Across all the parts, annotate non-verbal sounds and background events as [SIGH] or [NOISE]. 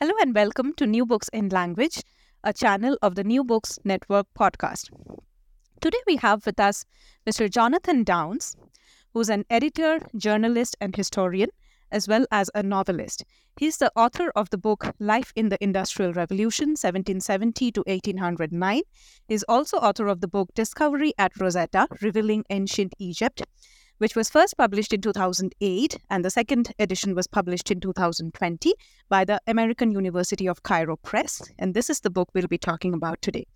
Hello and welcome to New Books in Language, a channel of the New Books Network podcast. Today we have with us Mr. Jonathan Downs, who's an editor, journalist, and historian, as well as a novelist. He's the author of the book Life in the Industrial Revolution, 1770 to 1809. He's also author of the book Discovery at Rosetta, Revealing Ancient Egypt which was first published in 2008 and the second edition was published in 2020 by the American University of Cairo Press. And this is the book we'll be talking about today.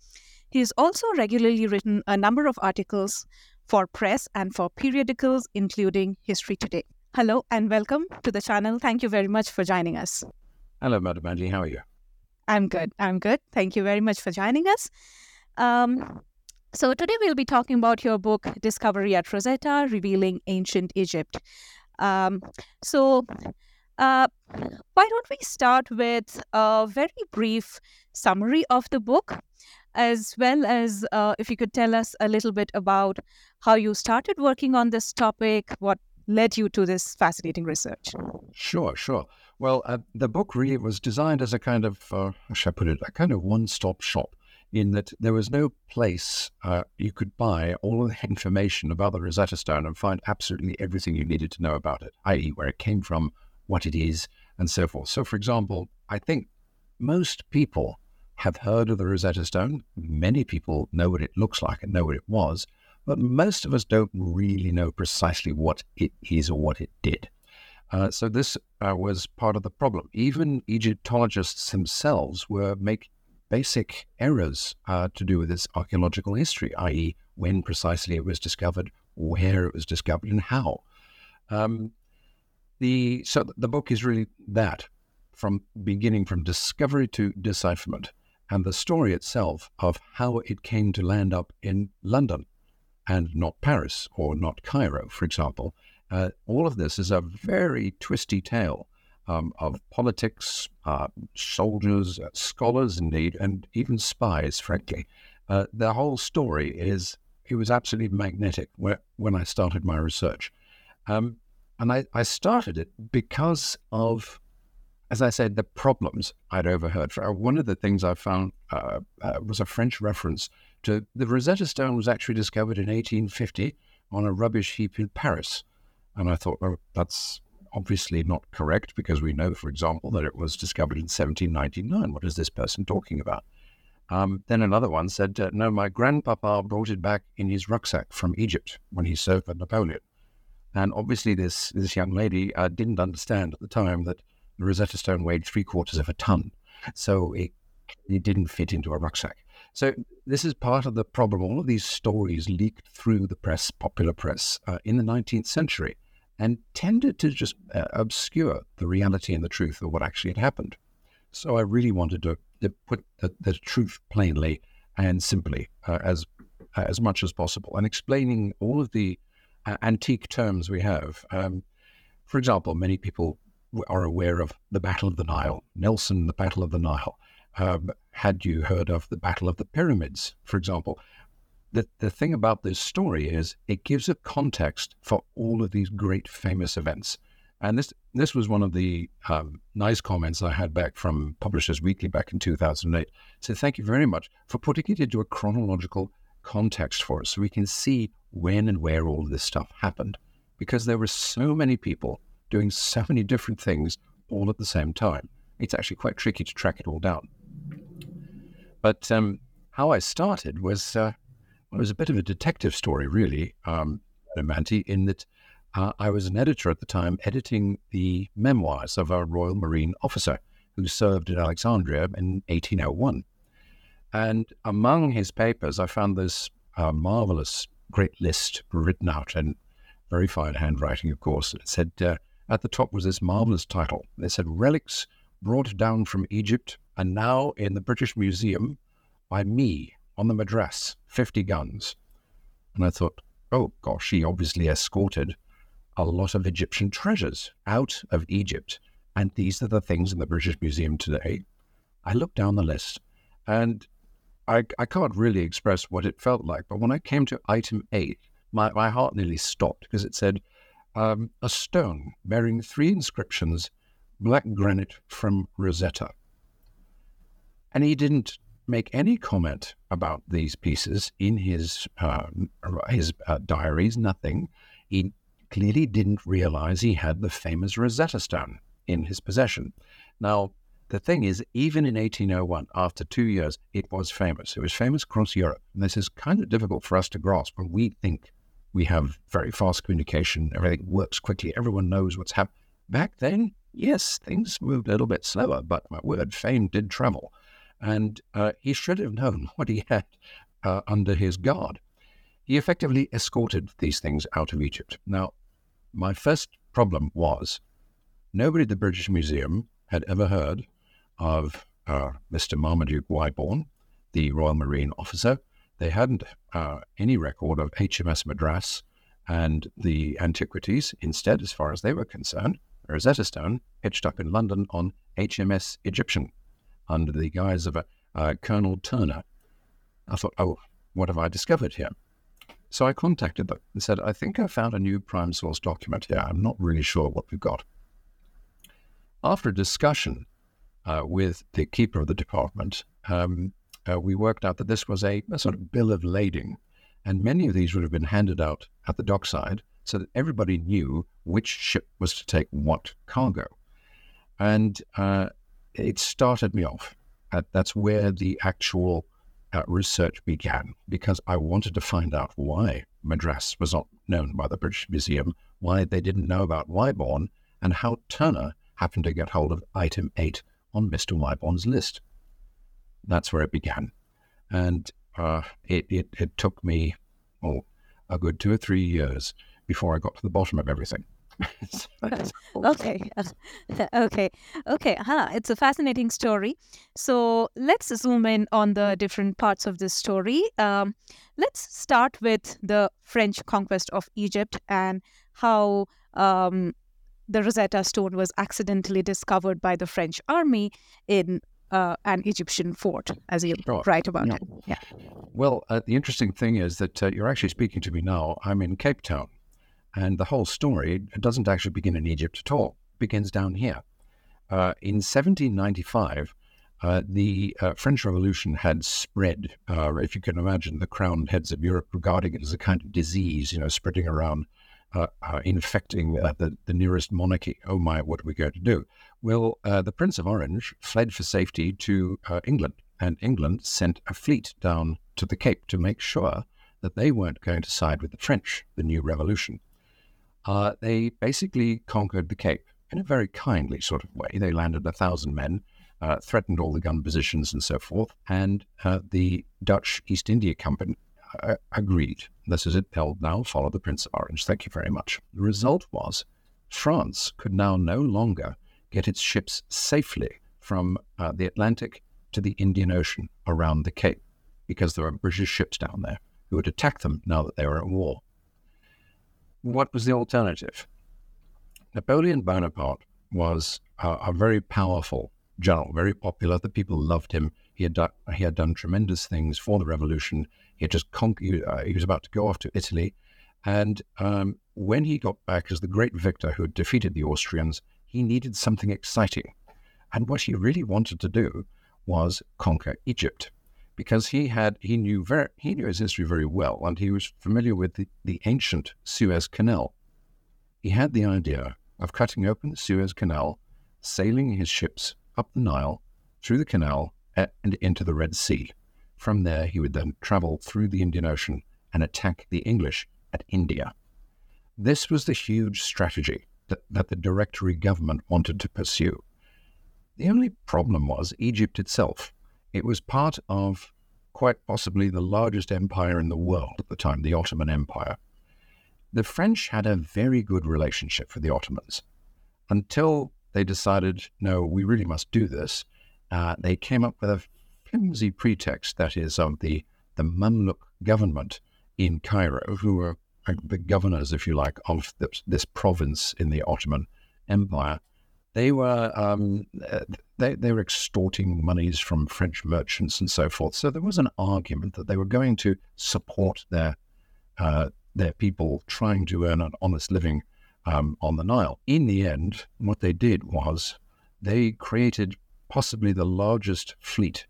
He has also regularly written a number of articles for press and for periodicals, including History Today. Hello and welcome to the channel. Thank you very much for joining us. Hello, Madhumanti. How are you? I'm good. I'm good. Thank you very much for joining us. Um, so, today we'll be talking about your book, Discovery at Rosetta Revealing Ancient Egypt. Um, so, uh, why don't we start with a very brief summary of the book, as well as uh, if you could tell us a little bit about how you started working on this topic, what led you to this fascinating research? Sure, sure. Well, uh, the book really was designed as a kind of, uh, how should I put it, a kind of one stop shop in that there was no place uh, you could buy all the information about the Rosetta Stone and find absolutely everything you needed to know about it, i.e., where it came from, what it is, and so forth. So, for example, I think most people have heard of the Rosetta Stone. Many people know what it looks like and know what it was, but most of us don't really know precisely what it is or what it did. Uh, so this uh, was part of the problem. Even Egyptologists themselves were make, basic errors uh, to do with its archaeological history, i.e., when precisely it was discovered, where it was discovered, and how. Um, the so the book is really that from beginning from discovery to decipherment, and the story itself of how it came to land up in London and not Paris or not Cairo, for example. Uh, all of this is a very twisty tale um, of politics, uh, soldiers, uh, scholars, indeed, and even spies, frankly. Uh, the whole story is, it was absolutely magnetic where, when I started my research. Um, and I, I, started it because of, as I said, the problems I'd overheard. Uh, one of the things I found uh, uh, was a French reference to the Rosetta Stone was actually discovered in 1850 on a rubbish heap in Paris. And I thought, well, that's obviously not correct because we know, for example, that it was discovered in 1799. What is this person talking about? Um, then another one said, uh, No, my grandpapa brought it back in his rucksack from Egypt when he served for Napoleon. And obviously, this, this young lady uh, didn't understand at the time that the Rosetta Stone weighed three quarters of a ton. So it, it didn't fit into a rucksack. So this is part of the problem. All of these stories leaked through the press, popular press, uh, in the 19th century and tended to just uh, obscure the reality and the truth of what actually had happened. So I really wanted to, to put the, the, truth plainly and simply uh, as uh, as much as possible, and explaining all of the uh, antique terms we have. Um, for example, many people are aware of the Battle of the Nile, Nelson, the Battle of the Nile. Um, had you heard of the Battle of the Pyramids, for example? The, the thing about this story is it gives a context for all of these great famous events. And this this was one of the um, nice comments I had back from Publishers Weekly back in 2008. So thank you very much for putting it into a chronological context for us so we can see when and where all this stuff happened. Because there were so many people doing so many different things all at the same time. It's actually quite tricky to track it all down. But um, how I started was uh, it was a bit of a detective story, really, um, Manti, in that uh, I was an editor at the time, editing the memoirs of a Royal Marine officer who served at Alexandria in 1801. And among his papers, I found this uh, marvelous, great list written out in very fine handwriting, of course. It said, uh, at the top was this marvelous title. They said, Relics brought down from Egypt and now in the British Museum by me on the Madras, 50 guns. And I thought, oh gosh, he obviously escorted a lot of Egyptian treasures out of Egypt. And these are the things in the British Museum today. I looked down the list and I, I can't really express what it felt like. But when I came to item eight, my, my heart nearly stopped because it said, um, a stone bearing three inscriptions, black granite from Rosetta. And he didn't make any comment about these pieces in his uh, his uh, diaries. Nothing. He clearly didn't realize he had the famous Rosetta Stone in his possession. Now, the thing is, even in 1801, after two years, it was famous. It was famous across Europe. And this is kind of difficult for us to grasp when we think we have very fast communication, everything works quickly, everyone knows what's happening. Back then, yes, things moved a little bit slower, but my word, fame did travel. And uh, he should have known what he had uh, under his guard. He effectively escorted these things out of Egypt. Now, my first problem was nobody at the British Museum had ever heard of uh, Mr. Marmaduke Wyborne, the Royal Marine officer, they hadn't uh, any record of HMS Madras and the antiquities. Instead, as far as they were concerned, Rosetta Stone pitched up in London on HMS Egyptian under the guise of a, uh, Colonel Turner. I thought, oh, what have I discovered here? So I contacted them and said, I think I found a new prime source document here. I'm not really sure what we've got. After a discussion uh, with the keeper of the department, um, uh, we worked out that this was a, a, sort of bill of lading. And many of these would have been handed out at the dockside so that everybody knew which ship was to take what cargo. And uh, it started me off. Uh, that's where the actual uh, research began because I wanted to find out why Madras was not known by the British Museum, why they didn't know about Wyborn, and how Turner happened to get hold of item 8 on Mr. Wyborn's list that's where it began. And uh, it, it, it took me, oh, a good two or three years before I got to the bottom of everything. [LAUGHS] [LAUGHS] okay okay okay huh. it's a fascinating story so let's zoom in on the different parts of this story um, let's start with the french conquest of egypt and how um, the rosetta stone was accidentally discovered by the french army in uh, an Egyptian fort, as you oh, write about no. it. Yeah. Well, uh, the interesting thing is that uh, you're actually speaking to me now. I'm in Cape Town, and the whole story doesn't actually begin in Egypt at all. It begins down here. Uh, in 1795, uh, the uh, French Revolution had spread. if you can imagine, the crowned heads of Europe regarding it as a kind of disease, you know, spreading around uh, uh, infecting uh, the, the nearest monarchy. Oh my, what are we going to do? Well, uh, the Prince of Orange fled for safety to uh, England, and England sent a fleet down to the Cape to make sure that they weren't going to side with the French, the new revolution. Uh, they basically conquered the Cape in a very kindly sort of way. They landed a thousand men, threatened all the gun positions and so forth, and the Dutch East India Company uh, agreed. This is it held now, follow the Prince of Orange. Thank you very much. The result was France could now no longer get its ships safely from uh, the Atlantic to the Indian Ocean around the Cape because there were British ships down there who would attack them now that they were at war. What was the alternative? Napoleon Bonaparte was uh, a very powerful general, very popular. The people loved him. He had, done, he had done tremendous things for the revolution. He had just conquered, uh, he was about to go off to Italy. And um, when he got back as the great victor who had defeated the Austrians, he needed something exciting. And what he really wanted to do was conquer Egypt because he had he knew very he knew his history very well and he was familiar with the, the ancient Suez Canal. He had the idea of cutting open the Suez Canal, sailing his ships up the Nile, through the canal, and into the Red Sea. From there, he would then travel through the Indian Ocean and attack the English at India. This was the huge strategy that, that the Directory government wanted to pursue. The only problem was Egypt itself. It was part of quite possibly the largest empire in the world at the time, the Ottoman Empire. The French had a very good relationship with the Ottomans. until they decided, no, we really must do this, uh, they came up with a flimsy pretext, that is, of the, the Mamluk government in Cairo, who were the governors, if you like, of this, this province in the Ottoman Empire. They were um, they, they were extorting monies from French merchants and so forth. So there was an argument that they were going to support their uh, their people trying to earn an honest living um, on the Nile. In the end, what they did was they created possibly the largest fleet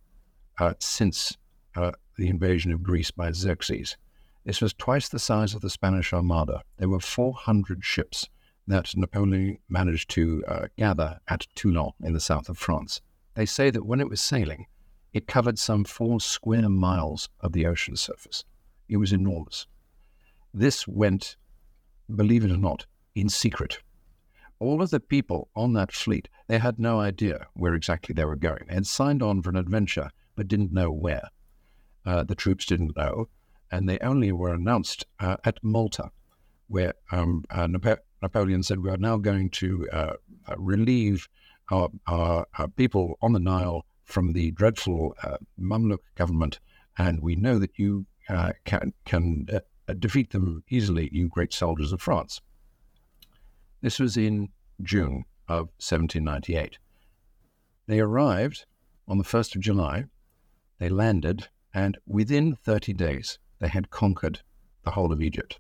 uh, since uh, the invasion of Greece by Xerxes. This was twice the size of the Spanish Armada. There were 400 ships that Napoleon managed to uh, gather at Toulon in the south of France. They say that when it was sailing, it covered some four square miles of the ocean surface. It was enormous. This went, believe it or not, in secret. All of the people on that fleet, they had no idea where exactly they were going. They had signed on for an adventure, but didn't know where. Uh, the troops didn't know, and they only were announced uh, at Malta, where um, uh, Napoleon said, We are now going to uh, uh, relieve our, our, our, people on the Nile from the dreadful uh, Mamluk government, and we know that you can, can defeat them easily, you great soldiers of France. This was in June of 1798. They arrived on the 1st of July, they landed, and within 30 days, they had conquered the whole of Egypt.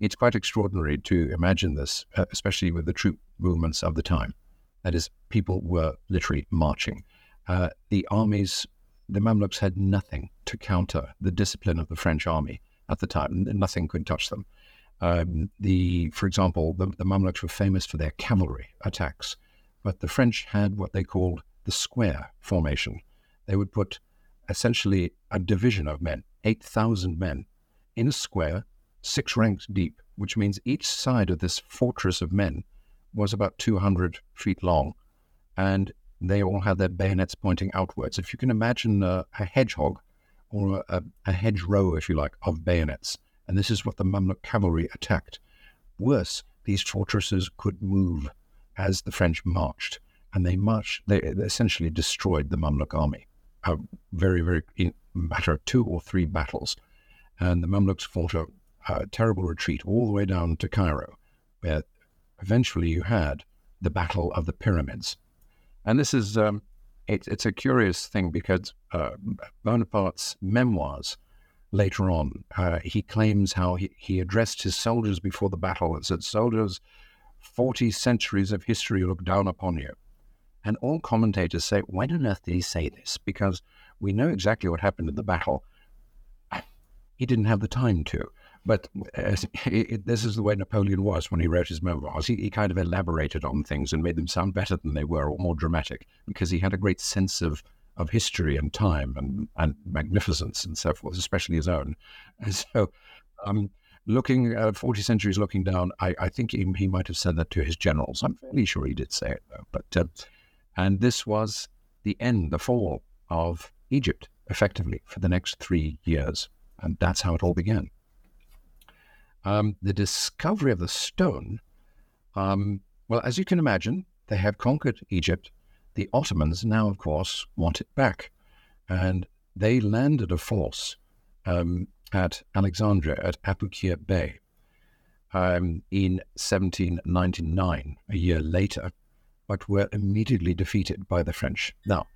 It's quite extraordinary to imagine this, uh, especially with the troop movements of the time. That is, people were literally marching. Uh, the armies, the Mamluks had nothing to counter the discipline of the French army at the time. Nothing could touch them. Um, the, for example, the, the Mamluks were famous for their cavalry attacks, but the French had what they called the square formation. They would put essentially a division of men, 8,000 men, in a square, six ranks deep, which means each side of this fortress of men was about 200 feet long, and they all had their bayonets pointing outwards. If you can imagine a, a hedgehog or a, a hedgerow, if you like, of bayonets, and this is what the Mamluk cavalry attacked. Worse, these fortresses could move as the French marched, and they marched. They essentially destroyed the Mamluk army. A very, very in matter of two or three battles, and the Mamluks fought a, a terrible retreat all the way down to Cairo, where eventually you had the Battle of the Pyramids. And this is um, it, it's a curious thing because uh, Bonaparte's memoirs later on. Uh, he claims how he, he addressed his soldiers before the battle and said, Soldiers, 40 centuries of history look down upon you. And all commentators say, When on earth did he say this? Because we know exactly what happened in the battle. He didn't have the time to. But it, this is the way Napoleon was when he wrote his memoirs. He, he, kind of elaborated on things and made them sound better than they were or more dramatic because he had a great sense of of history and time and, and magnificence and so forth, especially his own. And so, um, looking uh, 40 centuries looking down, I, I think he, he, might have said that to his generals. I'm fairly sure he did say it, though. But, uh, and this was the end, the fall of Egypt, effectively, for the next three years. And that's how it all began. Um, the discovery of the stone, um, well, as you can imagine, they have conquered Egypt the Ottomans now, of course, want it back. And they landed a force um, at Alexandria, at Abukir Bay, um, in 1799, a year later, but were immediately defeated by the French. Now,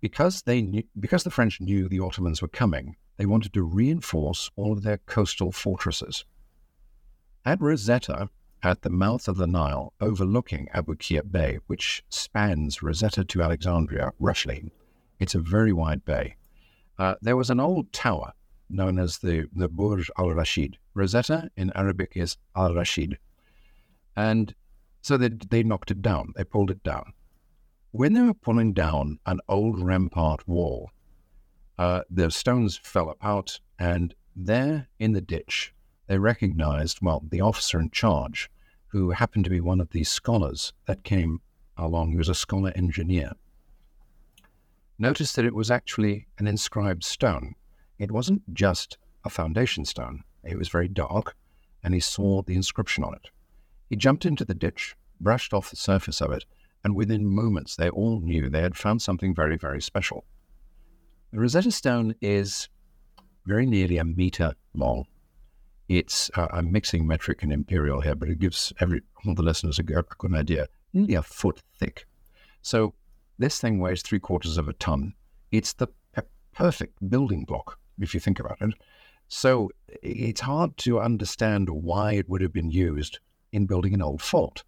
because they knew, because the French knew the Ottomans were coming, they wanted to reinforce all of their coastal fortresses. At Rosetta, at the mouth of the Nile, overlooking Abukir Bay, which spans Rosetta to Alexandria, roughly. It's a very wide bay. Uh, there was an old tower known as the, the Burj al Rashid. Rosetta in Arabic is al Rashid. And so they, they knocked it down, they pulled it down. When they were pulling down an old rampart wall, uh, the stones fell apart, and there in the ditch, they recognized, well, the officer in charge who happened to be one of these scholars that came along. He was a scholar engineer. Noticed that it was actually an inscribed stone. It wasn't just a foundation stone, it was very dark, and he saw the inscription on it. He jumped into the ditch, brushed off the surface of it, and within moments they all knew they had found something very, very special. The Rosetta Stone is very nearly a meter long. It's uh, I'm mixing metric and imperial here, but it gives every all the listeners a good, idea. Nearly a foot thick. So this thing weighs three quarters of a ton. It's the p- perfect building block if you think about it. So it's hard to understand why it would have been used in building an old fort.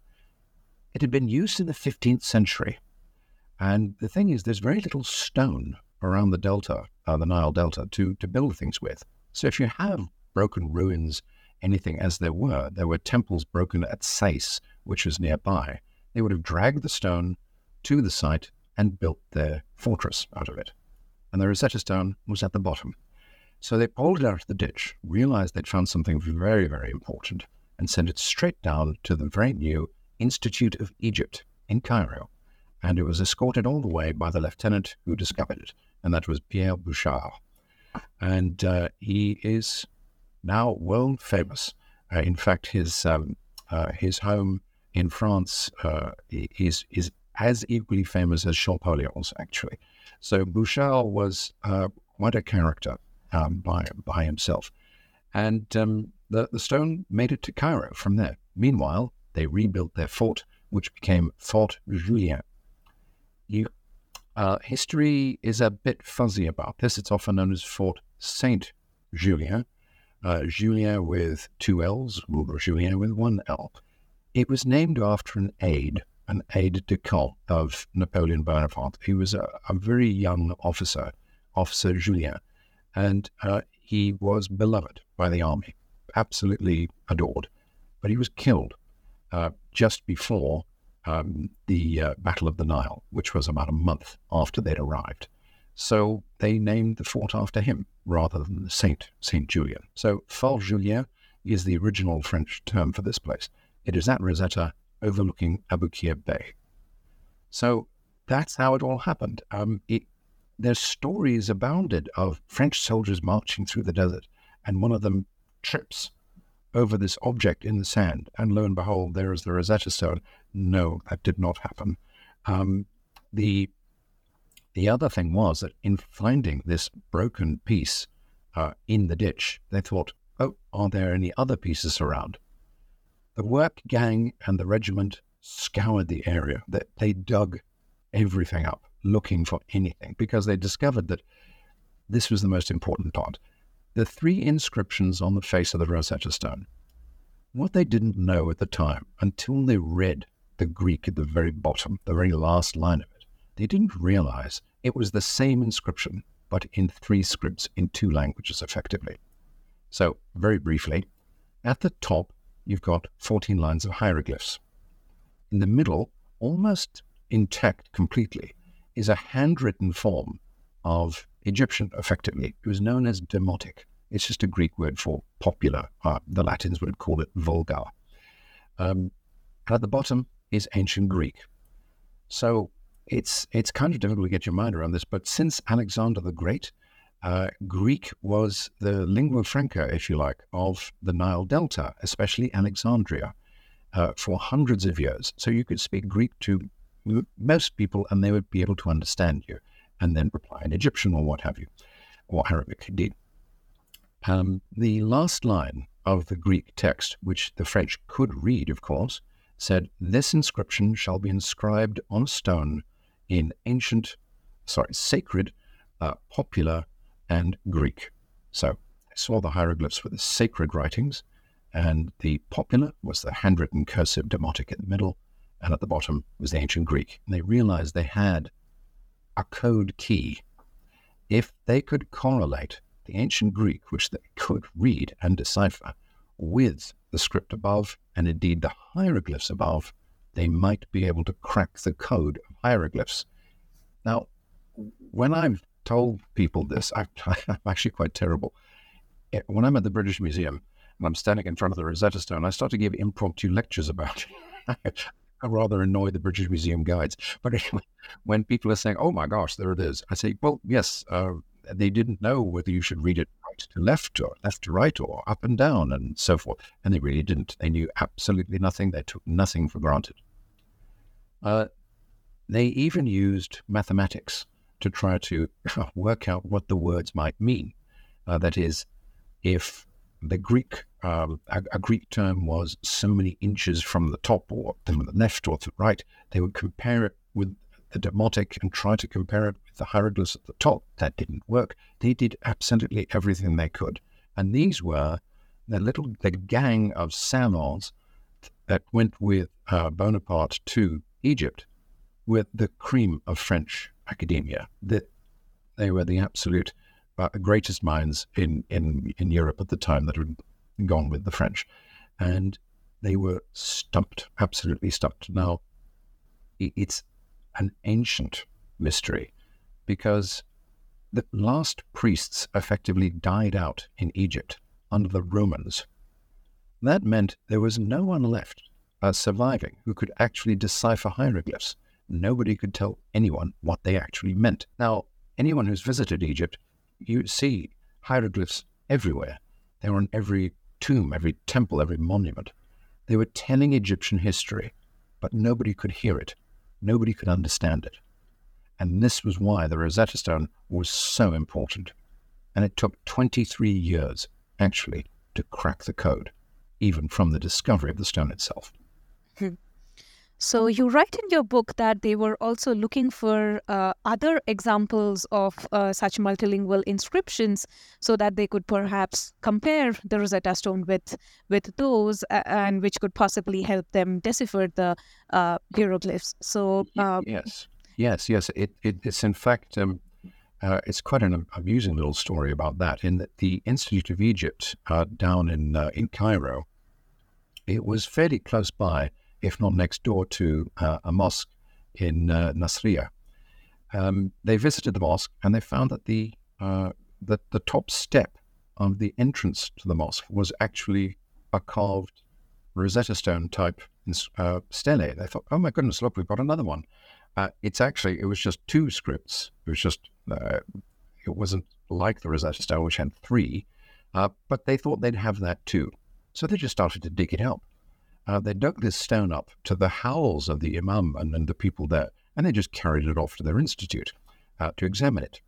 It had been used in the 15th century. And the thing is, there's very little stone around the delta, uh, the Nile Delta, to, to build things with. So if you have broken ruins, anything as there were, there were temples broken at Sais, which was nearby, they would have dragged the stone to the site and built their fortress out of it. And the Rosetta Stone was at the bottom. So they pulled it out of the ditch, realized they'd found something very, very important, and sent it straight down to the very new Institute of Egypt in Cairo. And it was escorted all the way by the lieutenant who discovered it, and that was Pierre Bouchard. And uh, he is now world famous. Uh, in fact, his um, uh, his home in France uh, is is as equally famous as Champollion's, actually. So Bouchard was uh, quite a character um, by by himself, and um, the the stone made it to Cairo from there. Meanwhile, they rebuilt their fort, which became Fort Julien. You, uh, history is a bit fuzzy about this. It's often known as Fort Saint Julien, uh, Jullien with two L's, or Julien with one L. It was named after an aide, an aide de camp of Napoleon Bonaparte. He was a, a very young officer, Officer Julien, and uh, he was beloved by the army, absolutely adored. But he was killed uh, just before um, the uh, Battle of the Nile, which was about a month after they'd arrived. So they named the fort after him rather than the Saint, Saint Julien. So Fort Julien is the original French term for this place. It is at Rosetta overlooking Aboukir Bay. So that's how it all happened. Um, it, there's stories abounded of French soldiers marching through the desert, and one of them trips over this object in the sand, and lo and behold, there is the Rosetta Stone. No, that did not happen. Um, the the other thing was that in finding this broken piece uh, in the ditch, they thought, "Oh, are there any other pieces around?" The work gang and the regiment scoured the area. They, they dug everything up looking for anything because they discovered that this was the most important part. The three inscriptions on the face of the Rosetta Stone. What they didn't know at the time, until they read the Greek at the very bottom, the very last line of it, they didn't realize it was the same inscription, but in three scripts in two languages effectively. So, very briefly, at the top, you've got 14 lines of hieroglyphs. In the middle, almost intact completely, is a handwritten form of Egyptian, effectively. It was known as Demotic. It's just a Greek word for popular. Uh, the Latins would call it vulgar. Um, and at the bottom is ancient Greek. So it's it's kind of difficult to get your mind around this, but since Alexander the Great, uh, Greek was the lingua franca, if you like, of the Nile Delta, especially Alexandria, uh, for hundreds of years. So you could speak Greek to most people, and they would be able to understand you, and then reply in Egyptian or what have you, or Arabic indeed. Um, the last line of the Greek text, which the French could read, of course, said, This inscription shall be inscribed on stone in ancient, sorry, sacred, uh, popular, and Greek. So I saw the hieroglyphs were the sacred writings, and the popular was the handwritten cursive demotic in the middle, and at the bottom was the ancient Greek. And they realized they had a code key. If they could correlate the ancient Greek, which they could read and decipher, with the script above, and indeed the hieroglyphs above, they might be able to crack the code hieroglyphs. Now, when I've told people this, I, [LAUGHS] am actually quite terrible. When I'm at the British Museum and I'm standing in front of the Rosetta Stone, I start to give impromptu lectures about it. [LAUGHS] I rather annoy the British Museum guides. But anyway, when people are saying, "Oh my gosh, there it is," I say, "Well, yes, uh, they didn't know whether you should read it right to left or left to right or up and down and so forth, and they really didn't. They knew absolutely nothing. They took nothing for granted. Uh, they even used mathematics to try to work out what the words might mean. Uh, that is, if the Greek um, a, a, Greek term was so many inches from the top or from the left or the right, they would compare it with the Demotic and try to compare it with the hieroglyphs at the top. That didn't work. They did absolutely everything they could, and these were the little the gang of savants that went with uh, Bonaparte to Egypt with the cream of French academia. They were the absolute uh, greatest minds in, in, in Europe at the time that had gone with the French. And they were stumped, absolutely stumped. Now, it's an ancient mystery because the last priests effectively died out in Egypt under the Romans. That meant there was no one left uh, surviving who could actually decipher hieroglyphs. Nobody could tell anyone what they actually meant. Now, anyone who's visited Egypt, you see hieroglyphs everywhere. They're on every tomb, every temple, every monument. They were telling Egyptian history, but nobody could hear it. Nobody could understand it. And this was why the Rosetta Stone was so important. And it took 23 years, actually, to crack the code, even from the discovery of the stone itself. Hmm. So you write in your book that they were also looking for uh, other examples of uh, such multilingual inscriptions, so that they could perhaps compare the Rosetta Stone with with those, uh, and which could possibly help them decipher the uh, hieroglyphs. So uh, yes, yes, yes. It, it, it's in fact. Um, uh, it's quite an amusing little story about that. In that the Institute of Egypt down in in Cairo, it was fairly close by if not next door to uh, a mosque in uh. Um, they visited the mosque and they found that the, uh, the, the top step of the entrance to the mosque was actually a carved Rosetta Stone type uh, stele. They thought, oh my goodness, look, we've got another one. Uh, it's actually, it was just two scripts. It was just, uh, it wasn't like the Rosetta Stone, which had three, uh, but they thought they'd have that too. So they just started to dig it out uh, they dug this stone up to the howls of the imam and, and the people there, and they just carried it off to their institute uh, to examine it.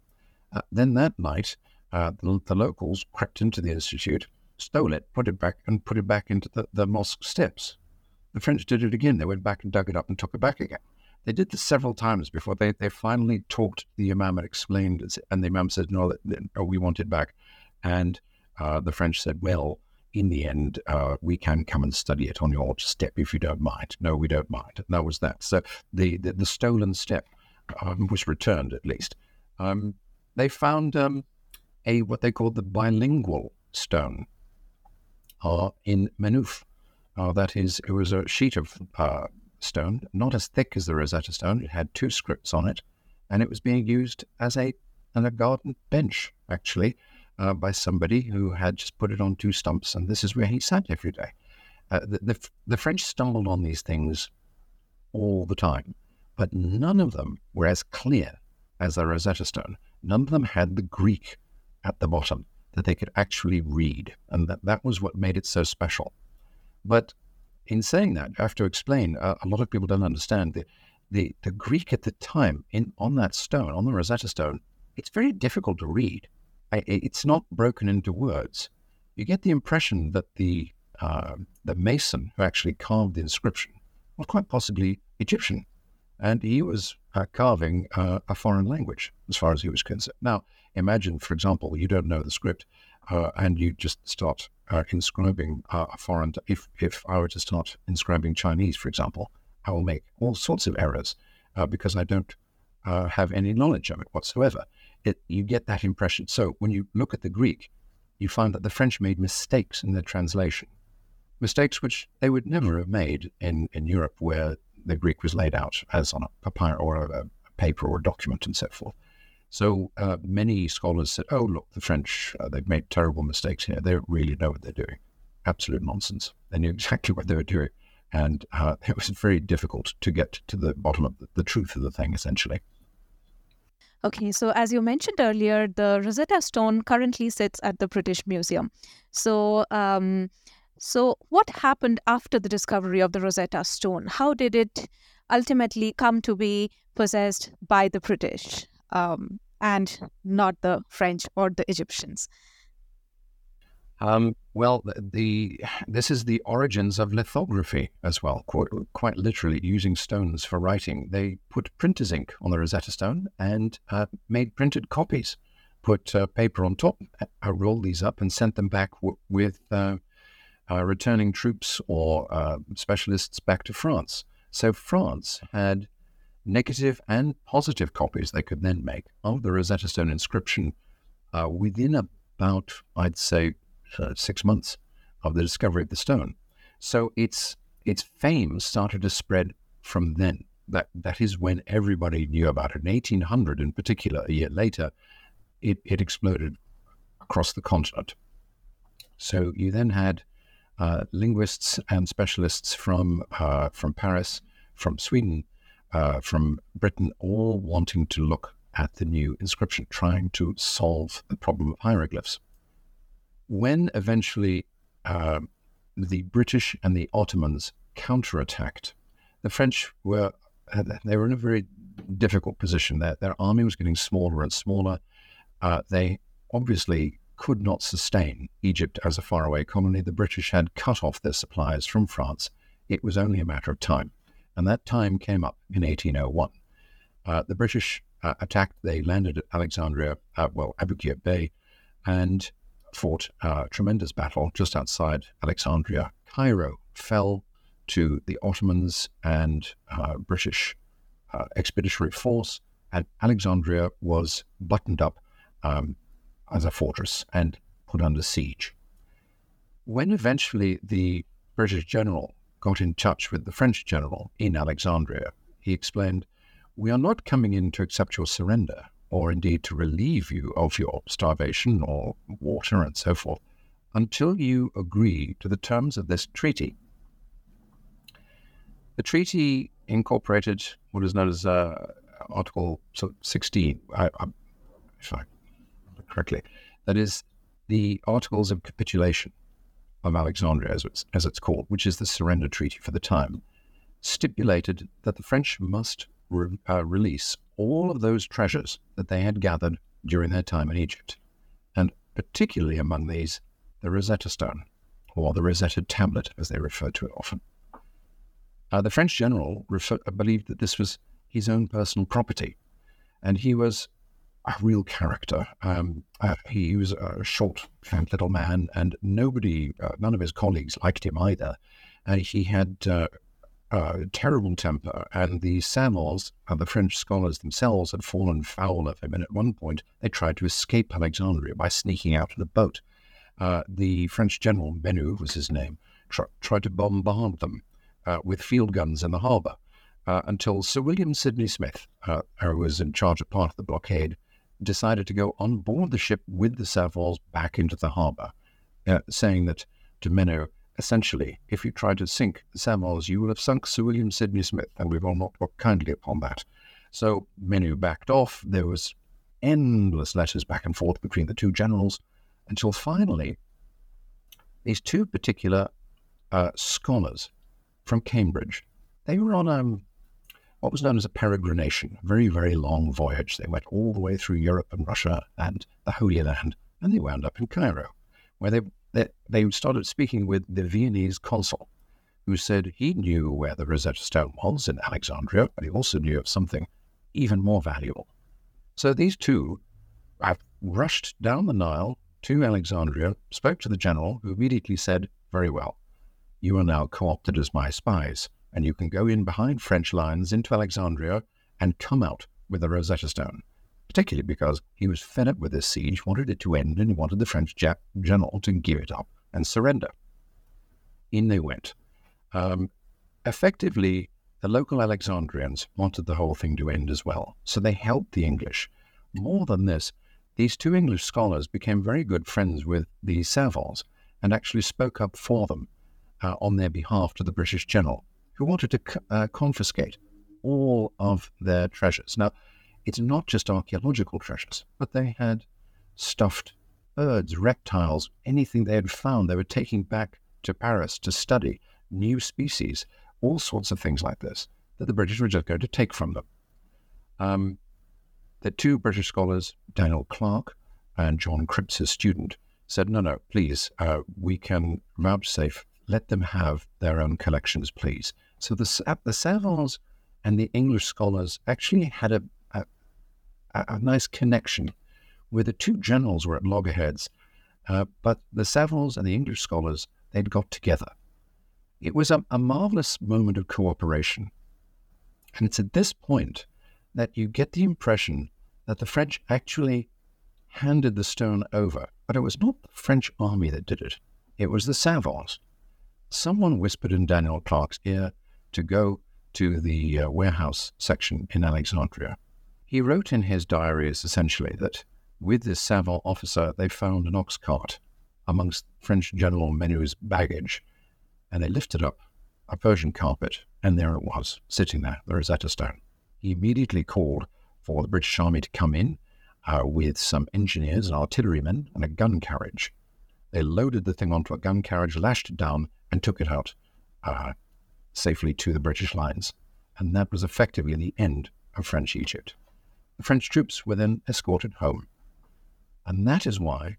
Uh, then that night, uh, the, the, locals crept into the institute, stole it, put it back, and put it back into the, the mosque steps. The French did it again. They went back and dug it up and took it back again. They did this several times before they, they finally talked to the imam and explained, and the imam said, no, we want it back. And uh, the French said, well, in the end, uh, we can come and study it on your step if you don't mind. No, we don't mind. And that was that. So the, the, the stolen step um, was returned at least. Um, they found um, a what they called the bilingual stone uh, in Menuf. Uh, that is, it was a sheet of uh, stone, not as thick as the Rosetta Stone. It had two scripts on it, and it was being used as a, as a garden bench, actually uh, by somebody who had just put it on two stumps, and this is where he sat every day. Uh, the, the, the French stumbled on these things all the time, but none of them were as clear as the Rosetta Stone. None of them had the Greek at the bottom that they could actually read, and that, that was what made it so special. But in saying that, I have to explain, uh, a lot of people don't understand the, the, the Greek at the time in on that stone, on the Rosetta Stone, it's very difficult to read it's not broken into words. You get the impression that the uh, the mason who actually carved the inscription was quite possibly Egyptian, and he was uh, carving uh, a foreign language as far as he was concerned. Now, imagine, for example, you don't know the script, uh, and you just start uh, inscribing uh, a foreign. If if I were to start inscribing Chinese, for example, I will make all sorts of errors because I don't have any knowledge of it whatsoever it, you get that impression. So when you look at the Greek, you find that the French made mistakes in their translation, mistakes which they would never have made in, in Europe, where the Greek was laid out as on a papyrus or a, a paper or a document and so forth. So uh, many scholars said, "Oh, look, the French, uh, they've made terrible mistakes here. They don't really know what they're doing. Absolute nonsense. They knew exactly [LAUGHS] what they were doing." And uh, [LAUGHS] it was very difficult to get to the bottom of the, the truth of the thing, essentially. Okay, so as you mentioned earlier, the Rosetta Stone currently sits at the British Museum. So, um, so what happened after the discovery of the Rosetta Stone? How did it ultimately come to be possessed by the British um, and not the French or the Egyptians? Um, well, the this is the origins of lithography as well. Quite, quite, literally, using stones for writing. They put printer's ink on the Rosetta Stone and uh, made printed copies. Put uh, paper on top, uh, rolled these up, and sent them back w- with uh, uh, returning troops or uh, specialists back to France. So France had negative and positive copies they could then make of the Rosetta Stone inscription within about, I'd say, uh, six months of the discovery of the stone. So its its fame started to spread from then. That that is when everybody knew about it. In 1800, in particular, a year later, it, it exploded across the continent. So you then had uh, linguists and specialists from uh, from Paris, from Sweden, uh, from Britain, all wanting to look at the new inscription, trying to solve the problem of hieroglyphs when eventually uh, the British and the Ottomans counterattacked, the French were they were in a very difficult position. Their, their army was getting smaller and smaller. Uh, they obviously could not sustain Egypt as a faraway colony. The British had cut off their supplies from France. It was only a matter of time. And that time came up in 1801. Uh, the British uh, attacked. They landed at Alexandria, uh, well, Aboukir Bay, and fought a tremendous battle just outside Alexandria. Cairo fell to the Ottomans and uh, British uh, expeditionary force, and Alexandria was buttoned up um, as a fortress and put under siege. When eventually the British general got in touch with the French general in Alexandria, he explained, We are not coming in to accept your surrender or indeed to relieve you of your starvation or water and so forth, until you agree to the terms of this treaty. The treaty incorporated what is known as uh, Article 16, I, I, if I correctly, that is the Articles of Capitulation of Alexandria, as it's, as it's called, which is the surrender treaty for the time, stipulated that the French must re- uh, release all of those treasures that they had gathered during their time in Egypt, and particularly among these, the Rosetta Stone, or the Rosetta Tablet, as they referred to it often. Uh, the French general refer- believed that this was his own personal property, and he was a real character. Um, uh, he was a short, fat little man, and nobody, uh, none of his colleagues liked him either. Uh, he had uh, uh, terrible temper, and the Savants, and the French scholars themselves, had fallen foul of him. And at one point, they tried to escape Alexandria by sneaking out in a boat. Uh, the French general, Menou was his name, tr- tried to bombard them uh, with field guns in the harbor uh, until Sir William Sidney Smith, uh, who was in charge of part of the blockade, decided to go on board the ship with the Savants back into the harbor, saying that to Menou, Essentially, if you try to sink Savants, you will have sunk Sir William Sidney Smith, and we will not look kindly upon that. So Menou backed off. There was endless letters back and forth between the two generals until finally these two particular uh, scholars from Cambridge, they were on um, what was known as a peregrination, a very, very long voyage. They went all the way through Europe and Russia and the Holy Land, and they wound up in Cairo, where they that they started speaking with the Viennese consul, who said he knew where the Rosetta Stone was in Alexandria, but he also knew of something even more valuable. So these two have rushed down the Nile to Alexandria, spoke to the general, who immediately said, Very well, you are now co opted as my spies, and you can go in behind French lines into Alexandria and come out with the Rosetta Stone particularly because he was fed up with this siege, wanted it to end, and he wanted the French general to give it up and surrender. In they went. Um, effectively, the local Alexandrians wanted the whole thing to end as well, so they helped the English. More than this, these two English scholars became very good friends with the Savants and actually spoke up for them uh, on their behalf to the British general, who wanted to uh, confiscate all of their treasures. Now, it's not just archaeological treasures, but they had stuffed birds, reptiles, anything they had found, they were taking back to Paris to study new species, all sorts of things like this. that the British were just going to take from them. Um, the two British scholars, Daniel Clarke and John Cripps, his student, said, no, no, please, uh, we can vouchsafe, let them have their own collections, please. So the, the Savants and the English scholars actually had a, a, nice connection where the two generals were at loggerheads, uh, but the Savants and the English scholars, they'd got together. It was a, a marvelous moment of cooperation. And it's at this point that you get the impression that the French actually handed the stone over, but it was not the French army that did it. It was the savants. Someone whispered in Daniel Clarke's ear to go to the uh, warehouse section in Alexandria. He wrote in his diaries essentially that with this savant officer, they found an ox cart amongst French General Menou's baggage, and they lifted up a Persian carpet, and there it was, sitting there, the Rosetta Stone. He immediately called for the British Army to come in uh, with some engineers and artillerymen and a gun carriage. They loaded the thing onto a gun carriage, lashed it down, and took it out uh, safely to the British lines. And that was effectively the end of French Egypt. The French troops were then escorted home. And that is why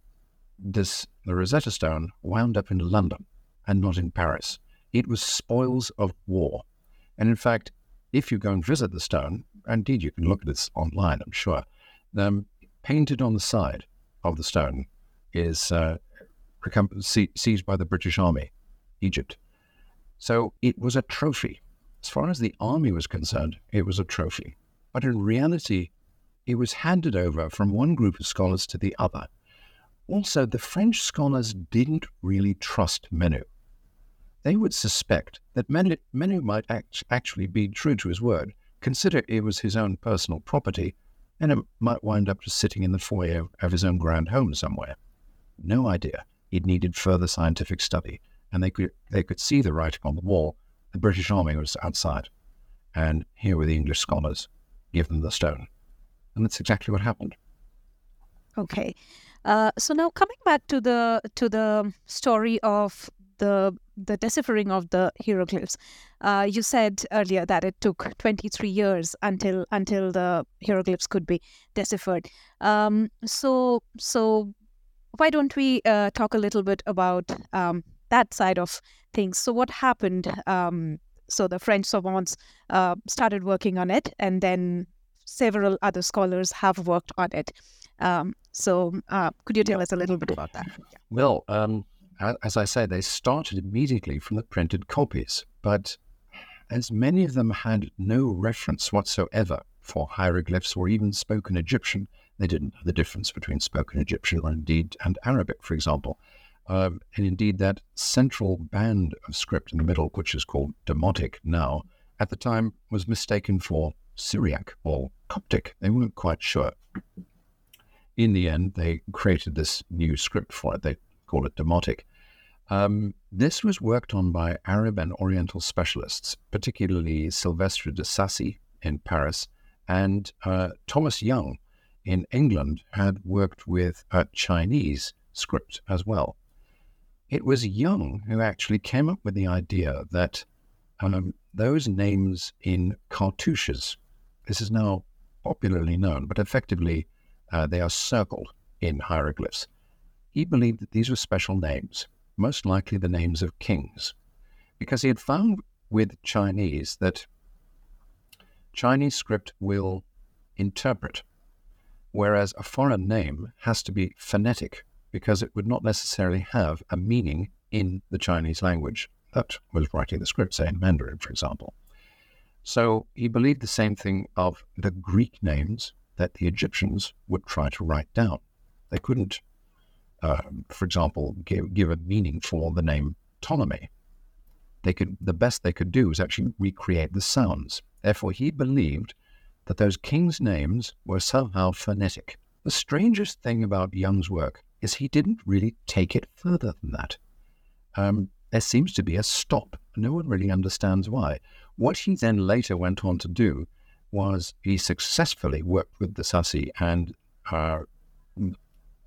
this, the Rosetta Stone wound up in London and not in Paris. It was spoils of war. And in fact, if you go and visit the stone, indeed you can look at this online, I'm sure, um, painted on the side of the stone is uh, seized by the British Army, Egypt. So it was a trophy. As far as the army was concerned, it was a trophy. But in reality, it was handed over from one group of scholars to the other. Also, the French scholars didn't really trust Menou. They would suspect that Menou, Menou might act, actually be true to his word, consider it was his own personal property, and it might wind up just sitting in the foyer of his own grand home somewhere. No idea. It needed further scientific study, and they could they could see the writing on the wall. The British Army was outside, and here were the English scholars. Give them the stone, and that's exactly what happened. Okay, uh, so now coming back to the to the story of the the deciphering of the hieroglyphs. Uh, you said earlier that it took 23 years until until the hieroglyphs could be deciphered. Um, so so why don't we uh, talk a little bit about um, that side of things? So what happened? Um, so the French savants uh, started working on it, and then several other scholars have worked on it. Um, so uh, could you tell us a little bit about that? Well, um, as I say, they started immediately from the printed copies, but as many of them had no reference whatsoever for hieroglyphs or even spoken Egyptian, they didn't know the difference between spoken Egyptian or indeed and Arabic, for example. Um, and indeed, that central band of script in the middle, which is called Demotic now, at the time was mistaken for Syriac or Coptic. They weren't quite sure. In the end, they created this new script for it. They call it Demotic. Um, this was worked on by Arab and Oriental specialists, particularly Silvestre de Sacy in Paris and uh, Thomas Young in England had worked with a Chinese script as well. It was Young who actually came up with the idea that um, those names in cartouches, this is now popularly known, but effectively uh, they are circled in hieroglyphs. He believed that these were special names most likely the names of kings, because he had found with Chinese that Chinese script will interpret, whereas a foreign name has to be phonetic because it would not necessarily have a meaning in the Chinese language that was writing the script, say in Mandarin, for example. So he believed the same thing of the Greek names that the Egyptians would try to write down. They couldn't uh, for example, give, give a meaning for the name Ptolemy. They could the best they could do was actually recreate the sounds. Therefore, he believed that those kings' names were somehow phonetic. The strangest thing about Young's work is he didn't really take it further than that. Um, there seems to be a stop. No one really understands why. What he then later went on to do was he successfully worked with de Sacy and uh,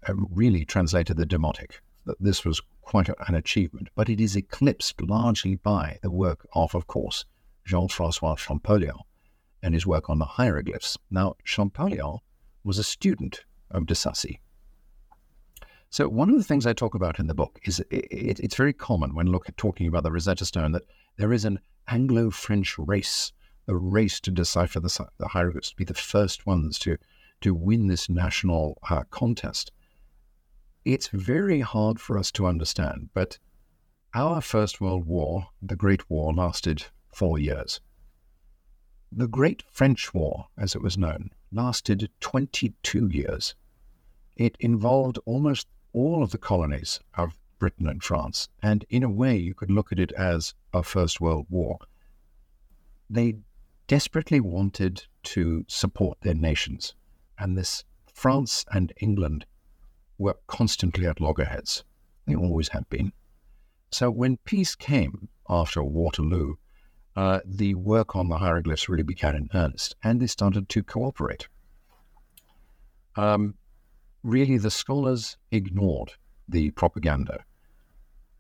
really translated the Demotic. This was quite an achievement, but it is eclipsed largely by the work of, of course, Jean Francois Champollion and his work on the hieroglyphs. Now, Champollion was a student of de Sacy. So, one of the things I talk about in the book is it, it, it's very common when look talking about the Rosetta Stone that there is an Anglo French race, a race to decipher the, the hieroglyphs, to be the first ones to, to win this national uh, contest. It's very hard for us to understand, but our First World War, the Great War, lasted four years. The Great French War, as it was known, lasted 22 years. It involved almost all of the colonies of Britain and France, and in a way, you could look at it as a First World War. They desperately wanted to support their nations, and this France and England were constantly at loggerheads. They always have been. So when peace came after Waterloo, uh, the work on the hieroglyphs really began in earnest, and they started to cooperate. Um, really, the scholars ignored the propaganda.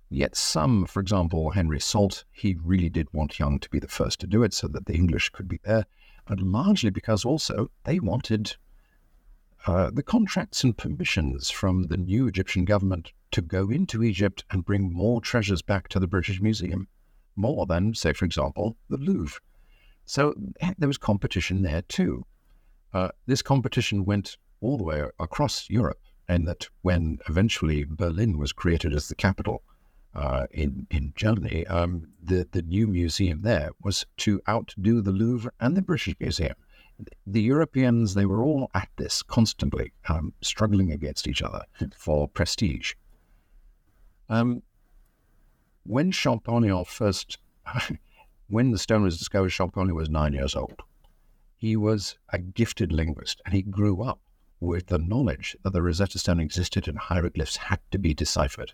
Yet some, for example, Henry Salt, he really did want Young to be the first to do it so that the English could be there, but largely because also they wanted uh, the contracts and permissions from the new Egyptian government to go into Egypt and bring more treasures back to the British Museum, more than, say, for example, the Louvre. So eh, there was competition there too. Uh, this competition went all the way across Europe, and that when eventually Berlin was created as the capital uh, in in Germany, um, the the new museum there was to outdo the Louvre and the British Museum the Europeans, they were all at this constantly, um, struggling against each other for prestige. Um, when Champollion first, [LAUGHS] when the stone was discovered, Champollion was nine years old. He was a gifted linguist and he grew up with the knowledge that the Rosetta Stone existed and hieroglyphs had to be deciphered.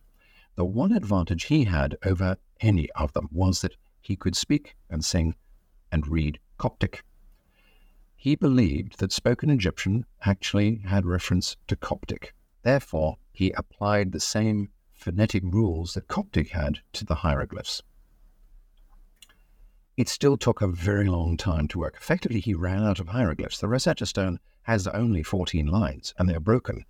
The one advantage he had over any of them was that he could speak and sing and read Coptic. He believed that spoken Egyptian actually had reference to Coptic. Therefore, he applied the same phonetic rules that Coptic had to the hieroglyphs. It still took a very long time to work. Effectively, he ran out of hieroglyphs. The Rosetta Stone has only 14 lines and they're broken.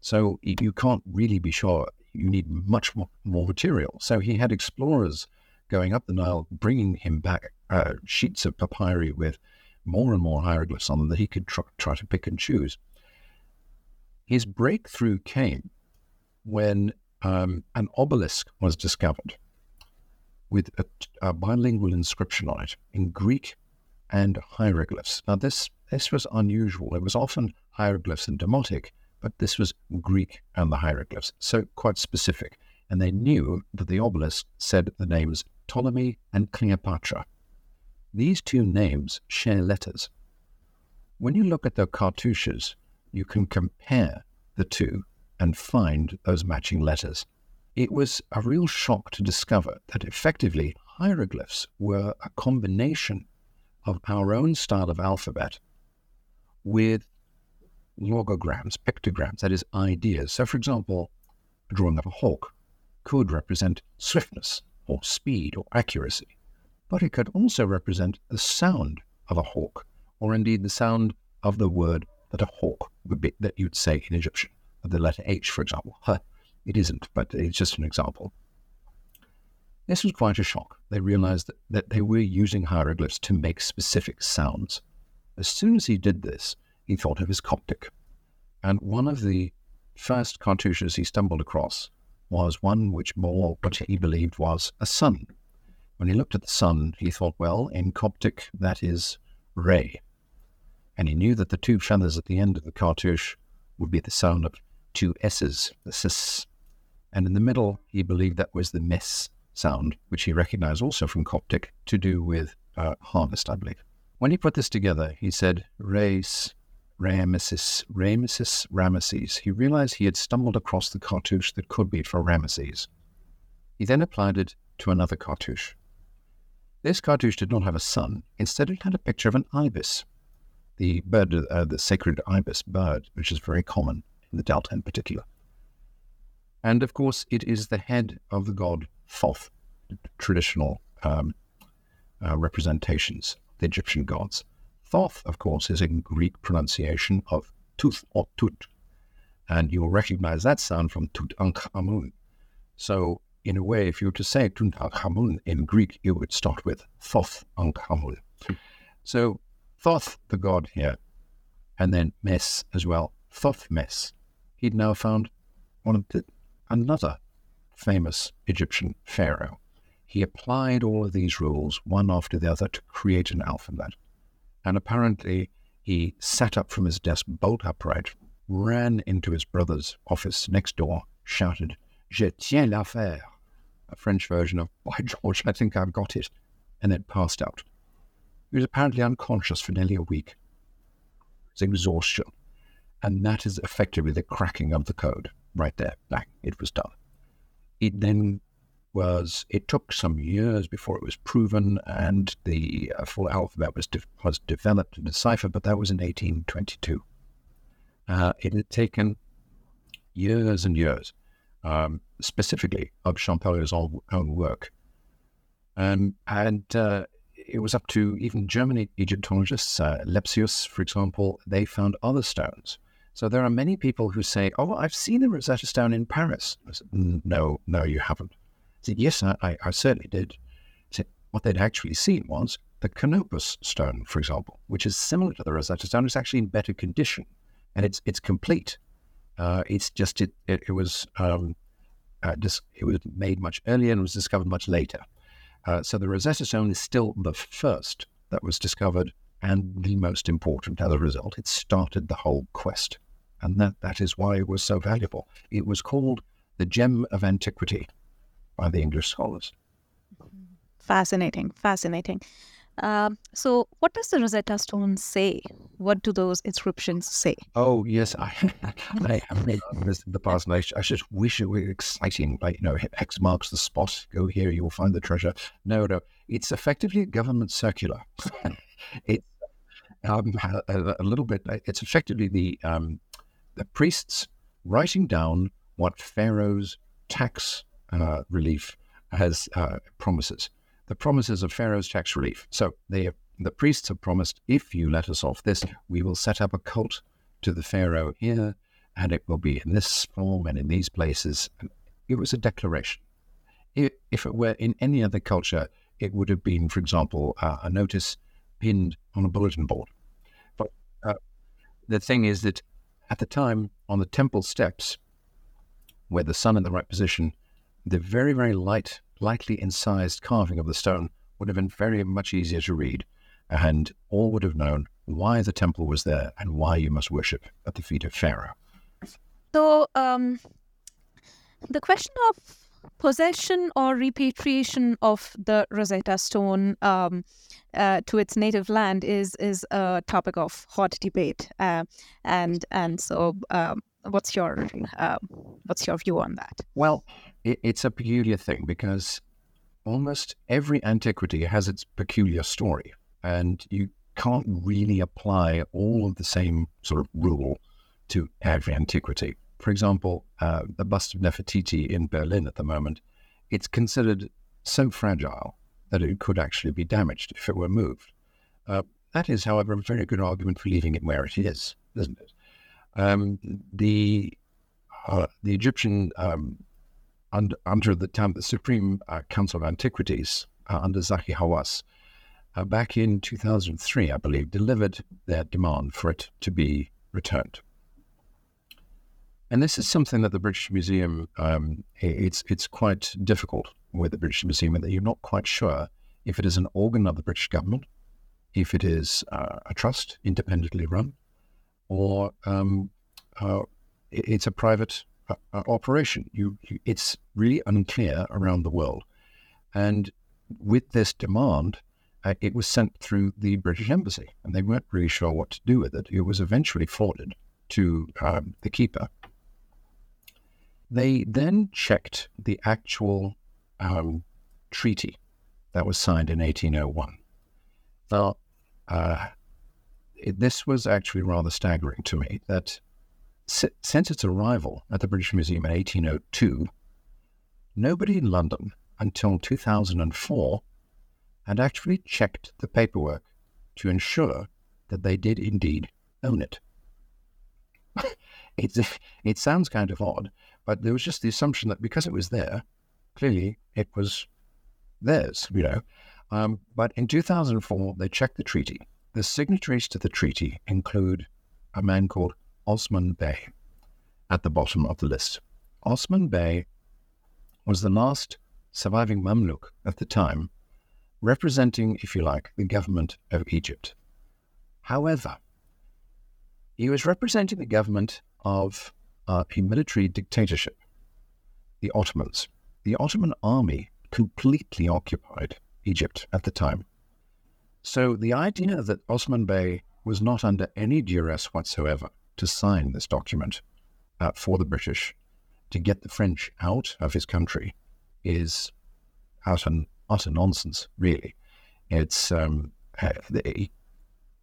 So you can't really be sure. You need much more, more material. So he had explorers going up the Nile, bringing him back uh, sheets of papyri with more and more hieroglyphs on them that he could tr- try to pick and choose. His breakthrough came when um, an obelisk was discovered with a, a, bilingual inscription on it in Greek and hieroglyphs. Now, this, this was unusual. It was often hieroglyphs and Demotic, but this was Greek and the hieroglyphs, so quite specific. And they knew that the obelisk said the names Ptolemy and Cleopatra. These two names share letters. When you look at their cartouches, you can compare the two and find those matching letters. It was a real shock to discover that effectively hieroglyphs were a combination of our own style of alphabet with logograms, pictograms, that is, ideas. So, for example, a drawing of a hawk could represent swiftness or speed or accuracy but it could also represent the sound of a hawk, or indeed the sound of the word that a hawk would be, that you'd say in Egyptian, the letter H, for example. Huh, it isn't, but it's just an example. This was quite a shock. They realized that, that they were using hieroglyphs to make specific sounds. As soon as he did this, he thought of his Coptic. And one of the first cartouches he stumbled across was one which bore what he believed was a sun when he looked at the sun, he thought, well, in Coptic, that is Re. And he knew that the two feathers at the end of the cartouche would be the sound of two S's, the sis. And in the middle, he believed that was the Mes sound, which he recognized also from Coptic to do with uh, harvest, I believe. When he put this together, he said, Res, Rameses, Rameses, Ramesses. He realized he had stumbled across the cartouche that could be for Ramesses. He then applied it to another cartouche. This cartouche did not have a sun. Instead, it had a picture of an ibis, the bird, uh, the sacred ibis bird, which is very common in the Delta in particular. And of course, it is the head of the god Thoth, traditional um, uh, representations, the Egyptian gods. Thoth, of course, is a Greek pronunciation of tooth or tut. And you'll recognize that sound from Tutankhamun. So, in a way, if you were to say Tutankhamun in Greek, you would start with Thoth Ankhamun. So, Thoth, the god here, and then Mes as well, Thoth Mes. He'd now found one of the, another famous Egyptian pharaoh. He applied all of these rules one after the other to create an alphabet. And apparently, he sat up from his desk bolt upright, ran into his brother's office next door, shouted, Je tiens l'affaire, a French version of, By George, I think I've got it, and then passed out. He was apparently unconscious for nearly a week. It's exhaustion. And that is effectively the cracking of the code right there. Bang, it was done. It then was, it took some years before it was proven and the uh, full alphabet was, de- was developed and deciphered, but that was in 1822. Uh, it had taken years and years, um, specifically of Champollion own, own work. Um, and uh, it was up to even German Egyptologists, uh, Lepsius, for example, they found other stones. So there are many people who say, "Oh, I've seen the Rosetta Stone in Paris." Said, no, no, you haven't. Said, "Yes, I, I certainly did." Said, what they'd actually seen was the Canopus stone, for example, which is similar to the Rosetta Stone. It's actually in better condition, and it's it's complete. Uh, it's just it it, it was um, uh, dis- it was made much earlier and was discovered much later. Uh, so the Rosetta Stone is still the first that was discovered and the most important as a result. It started the whole quest. And that, that is why it was so valuable. It was called the gem of antiquity by the English scholars. Fascinating, fascinating. Um, so, what does the Rosetta Stone say? What do those inscriptions say? Oh yes, I, [LAUGHS] I have made this in the past, and I, I just wish it were exciting. Like you know, X marks the spot. Go here, you will find the treasure. No, no, it's effectively a government circular. [LAUGHS] it's um, a, a, little bit. It's effectively the um, the priests writing down what Pharaoh's tax uh, relief has uh, promises the promises of Pharaoh's tax relief. So they, the priests have promised, if you let us off this, we will set up a cult to the Pharaoh here, and it will be in this form and in these places. It was a declaration. If it were in any other culture, it would have been, for example, uh, a notice pinned on a bulletin board. But uh, the thing is that at the time, on the temple steps, where the sun in the right position, the very, very light lightly incised carving of the stone would have been very much easier to read, and all would have known why the temple was there and why you must worship at the feet of Pharaoh. So, um, the question of possession or repatriation of the Rosetta Stone um, uh, to its native land is is a topic of hot debate, uh, and and so um, what's your uh, what's your view on that? Well, it, it's a peculiar thing because almost every antiquity has its peculiar story, and you can't really apply all of the same sort of rule to every antiquity. For example, uh, the bust of Nefertiti in Berlin at the moment, it's considered so fragile that it could actually be damaged if it were moved. Uh, that is, however, a very good argument for leaving it where it is, isn't it? Um, the uh, the Egyptian um, under, under the time the Supreme uh, Council of Antiquities uh, under Zahi Hawass, uh, back in 2003, I believe, delivered their demand for it to be returned. And this is something that the British Museum, um, it's, it's quite difficult with the British Museum that you're not quite sure if it is an organ of the British government, if it is uh, a trust independently run, or um, uh, it's a private uh, operation. You, you, it's really unclear around the world. And with this demand, uh, it was sent through the British Embassy, and they weren't really sure what to do with it. It was eventually forwarded to um, the keeper. They then checked the actual um, treaty that was signed in 1801. Now, uh, it, this was actually rather staggering to me that since its arrival at the British Museum in 1802, nobody in London until 2004 had actually checked the paperwork to ensure that they did indeed own it. [LAUGHS] it, it sounds kind of odd, but there was just the assumption that because it was there, clearly it was theirs, you know. Um, but in 2004, they checked the treaty. The signatories to the treaty include a man called Osman Bey at the bottom of the list. Osman Bey was the last surviving Mamluk at the time, representing, if you like, the government of Egypt. However, he was representing the government of uh, a military dictatorship, the Ottomans. The Ottoman army completely occupied Egypt at the time. So the idea that Osman Bey was not under any duress whatsoever to sign this document uh, for the British to get the French out of his country is utter, nonsense, really. It's um, uh,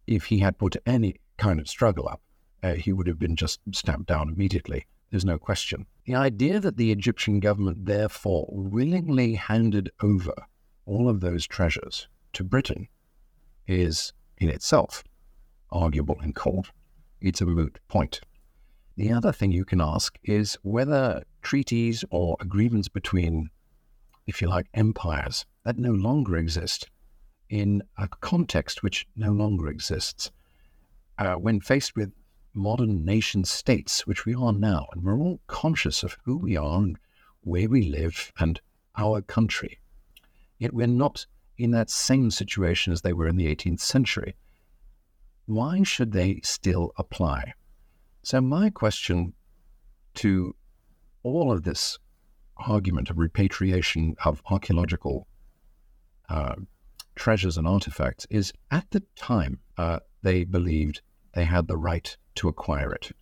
if he had put any kind of struggle up, uh, he would have been just stamped down immediately. There's no question. The idea that the Egyptian government therefore willingly handed over all of those treasures to Britain is in itself arguable in court. It's a moot point. The other thing you can ask is whether treaties or agreements between, if you like, empires that no longer exist in a context which no longer exists, uh, when faced with modern nation states, which we are now, and we're all conscious of who we are and where we live and our country. Yet we're not in that same situation as they were in the 18th century. Why should they still apply? So, my question to all of this argument of repatriation of archaeological uh, treasures and artifacts is at the time uh, they believed they had the right to acquire it.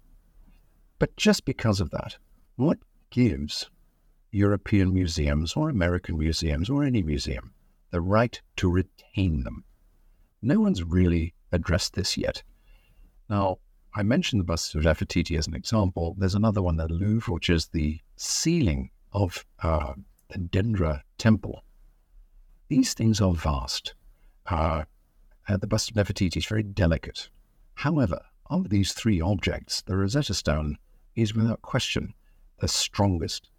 But just because of that, what gives European museums or American museums or any museum the right to retain them? No one's really addressed this yet. Now, I mentioned the bust of Nefertiti as an example. There's another one, the Louvre, which is the ceiling of uh, the Dendera temple. These things are vast. Uh, the bust of Nefertiti is very delicate. However, of these three objects, the Rosetta Stone is without question the strongest,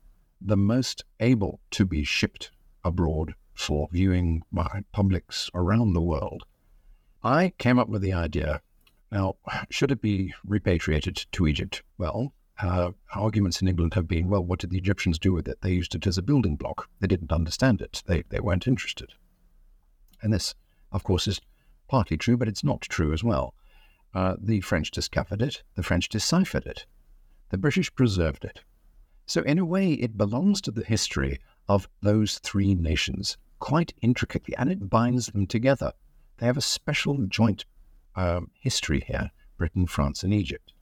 the most able to be shipped abroad for viewing by publics around the world. I came up with the idea now, should it be repatriated to Egypt? Well, uh, arguments in England have been, well, what did the Egyptians do with it? They used it as a building block. They didn't understand it. They, they weren't interested. And this, of course, is partly true, but it's not true as well. Uh, the French discovered it, the French deciphered it, the British preserved it. So, in a way, it belongs to the history of those three nations quite intricately, and it binds them together. They have a special joint um, history here Britain, France, and Egypt.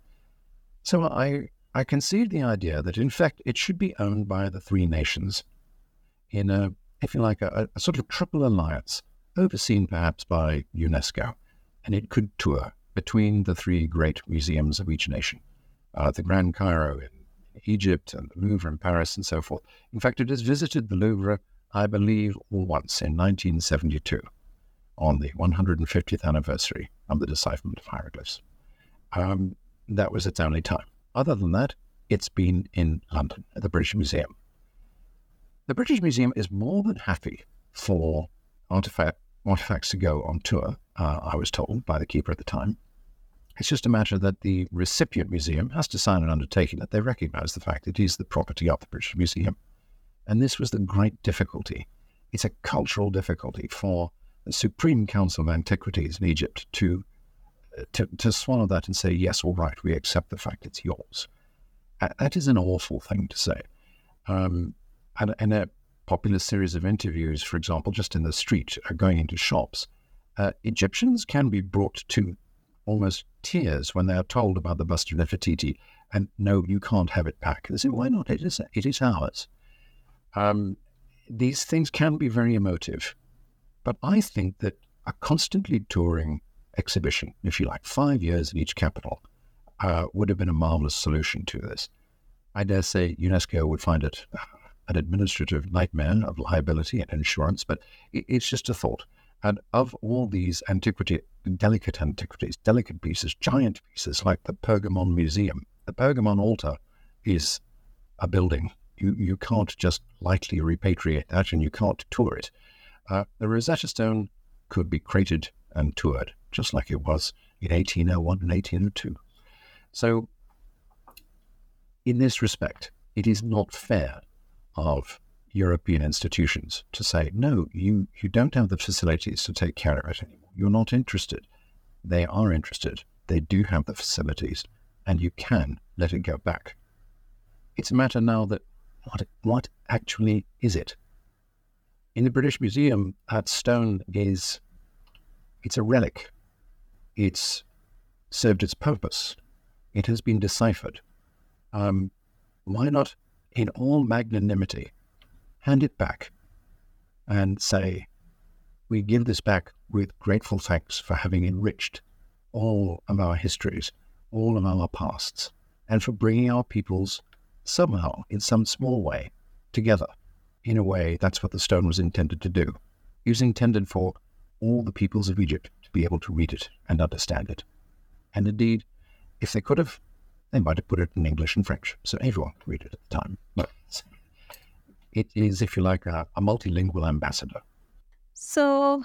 So, I, I conceived the idea that, in fact, it should be owned by the three nations in a, if you like, a, a sort of triple alliance, overseen perhaps by UNESCO, and it could tour between the three great museums of each nation uh, the Grand Cairo in Egypt and the Louvre in Paris and so forth. In fact, it has visited the Louvre, I believe, once in 1972 on the 150th anniversary of the decipherment of hieroglyphs. Um, that was its only time. Other than that, it's been in London at the British Museum. The British Museum is more than happy for artifact, artifacts to go on tour uh, I was told by the keeper at the time. It's just a matter that the recipient museum has to sign an undertaking that they recognize the fact that it is the property of the British Museum. And this was the great difficulty. It's a cultural difficulty for Supreme Council of Antiquities in Egypt to, to, to swallow that and say, yes, all right, we accept the fact it's yours. Uh, that is an awful thing to say. Um, and, and a popular series of interviews, for example, just in the street, uh, going into shops, uh, Egyptians can be brought to almost tears when they are told about the bust of Nefertiti, and no, you can't have it back. They say, why not? It is, it is ours. Um, these things can be very emotive, but I think that a constantly touring exhibition, if you like, five years in each capital, uh, would have been a marvelous solution to this. I dare say UNESCO would find it an administrative nightmare of liability and insurance, but it's just a thought. And of all these antiquity, delicate antiquities, delicate pieces, giant pieces like the Pergamon Museum, the Pergamon altar is a building. You, you can't just lightly repatriate that and you can't tour it. Uh, the Rosetta Stone could be created and toured, just like it was in 1801 and 1802. So, in this respect, it is not fair of European institutions to say, no, you, you don't have the facilities to take care of it anymore. You're not interested. They are interested. They do have the facilities, and you can let it go back. It's a matter now that what, what actually is it? In the British Museum, that stone is it's a relic. It's served its purpose. It has been deciphered. Um, why not, in all magnanimity, hand it back and say, we give this back with grateful thanks for having enriched all of our histories, all of our pasts, and for bringing our peoples somehow, in some small way, together. In a way, that's what the stone was intended to do. It was intended for all the peoples of Egypt to be able to read it and understand it. And indeed, if they could have, they might have put it in English and French, so everyone could read it at the time. But it is, if you like, a, a multilingual ambassador. So,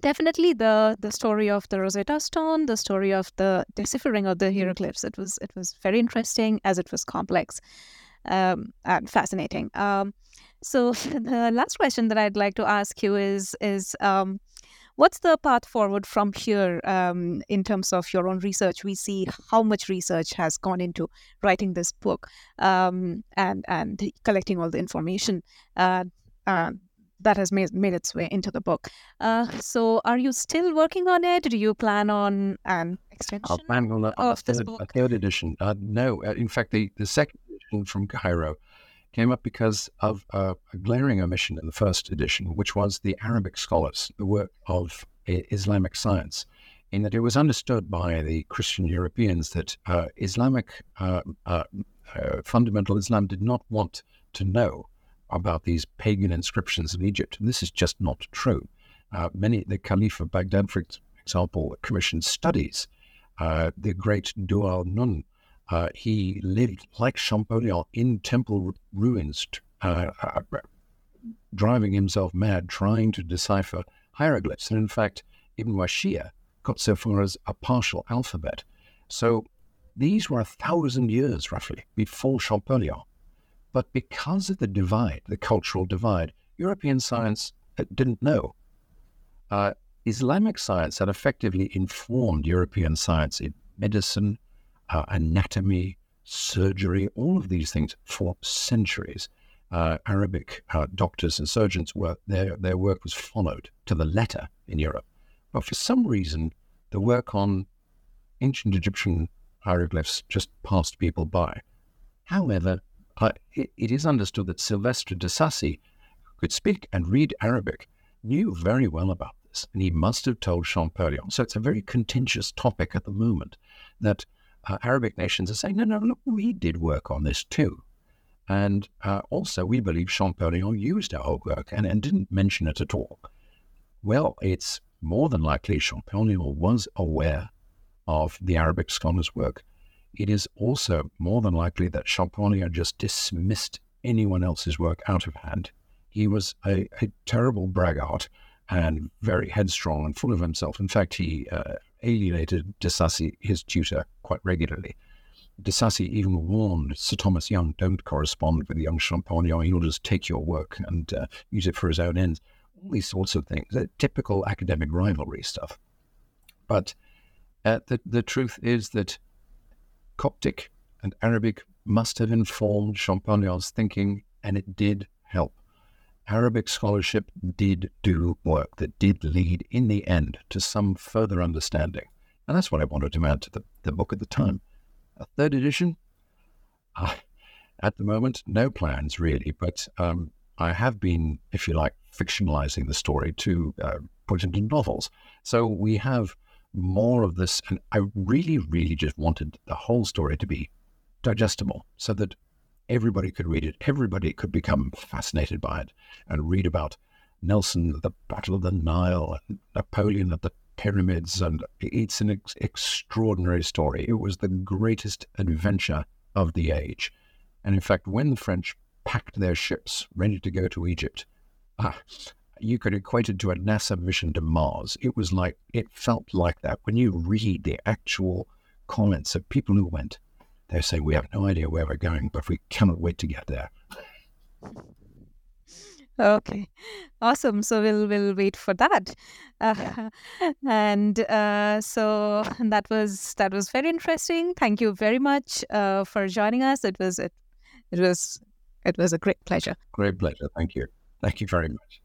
definitely the the story of the Rosetta Stone, the story of the deciphering of the hieroglyphs. It was it was very interesting as it was complex um, fascinating. Um, so [LAUGHS] the last question that I'd like to ask you is is um, what's the path forward from here um, in terms of your own research? We see how much research has gone into writing this book um, and and collecting all the information. Uh, uh, that has made, made its way into the book. Uh, so, are you still working on it? Do you plan on an extension I'll plan on a, of a, this third, book? a third edition. Uh, no, uh, in fact, the, the second edition from Cairo came up because of a glaring omission in the first edition, which was the Arabic scholars, the work of Islamic science, in that it was understood by the Christian Europeans that uh, Islamic uh, uh, uh, fundamental Islam did not want to know about these pagan inscriptions in Egypt. And this is just not true. Uh, many, the Caliph of Baghdad, for example, commissioned studies. Uh, the great Dhul-Nun, uh, he lived like Champollion in temple ruins, uh, uh, driving himself mad trying to decipher hieroglyphs. And in fact, Ibn Wahshiyya got so far as a partial alphabet. So these were a thousand years roughly before Champollion. But because of the divide, the cultural divide, European science uh, didn't know. Uh, Islamic science had effectively informed European science in medicine, uh, anatomy, surgery, all of these things for centuries. Uh, Arabic uh, doctors and surgeons were their their work was followed to the letter in Europe, but for some reason, the work on ancient Egyptian hieroglyphs just passed people by. However, uh, it, it is understood that Silvestre de who could speak and read Arabic, knew very well about this, and he must have told Champollion. So it's a very contentious topic at the moment that uh, Arabic nations are saying, no, no, look, we did work on this too. And uh, also, we believe Champollion used our work and, and didn't mention it at all. Well, it's more than likely Champollion was aware of the Arabic scholars' work. It is also more than likely that Champollion just dismissed anyone else's work out of hand. He was a, a terrible braggart and very headstrong and full of himself. In fact, he uh, alienated de Sacy, his tutor, quite regularly. De Sacy even warned Sir Thomas Young, don't correspond with young Champollion, he'll just take your work and uh, use it for his own ends. All these sorts of things, typical academic rivalry stuff. But uh, the, the truth is that Coptic and Arabic must have informed Champollion's thinking, and it did help. Arabic scholarship did do work that did lead in the end to some further understanding. And that's what I wanted to add to the, the book at the time. A third edition? Uh, at the moment, no plans really, but um, I have been, if you like, fictionalizing the story to uh, put into novels. So we have more of this, and I really, really just wanted the whole story to be digestible so that everybody could read it, everybody could become fascinated by it and read about Nelson the Battle of the Nile, Napoleon at the pyramids, and it's an ex- extraordinary story. It was the greatest adventure of the age. And in fact, when the French packed their ships ready to go to Egypt, ah, you could equate it to a NASA mission to Mars. It was like, it felt like that. When you read the actual comments of people who went, they say, We have no idea where we're going, but we cannot wait to get there. Okay, awesome. So we'll we'll wait for that. Uh, [LAUGHS] and uh, so that was that was very interesting. Thank you very much uh, for joining us. It was it, it was it was a great pleasure. Great pleasure. Thank you. Thank you very much.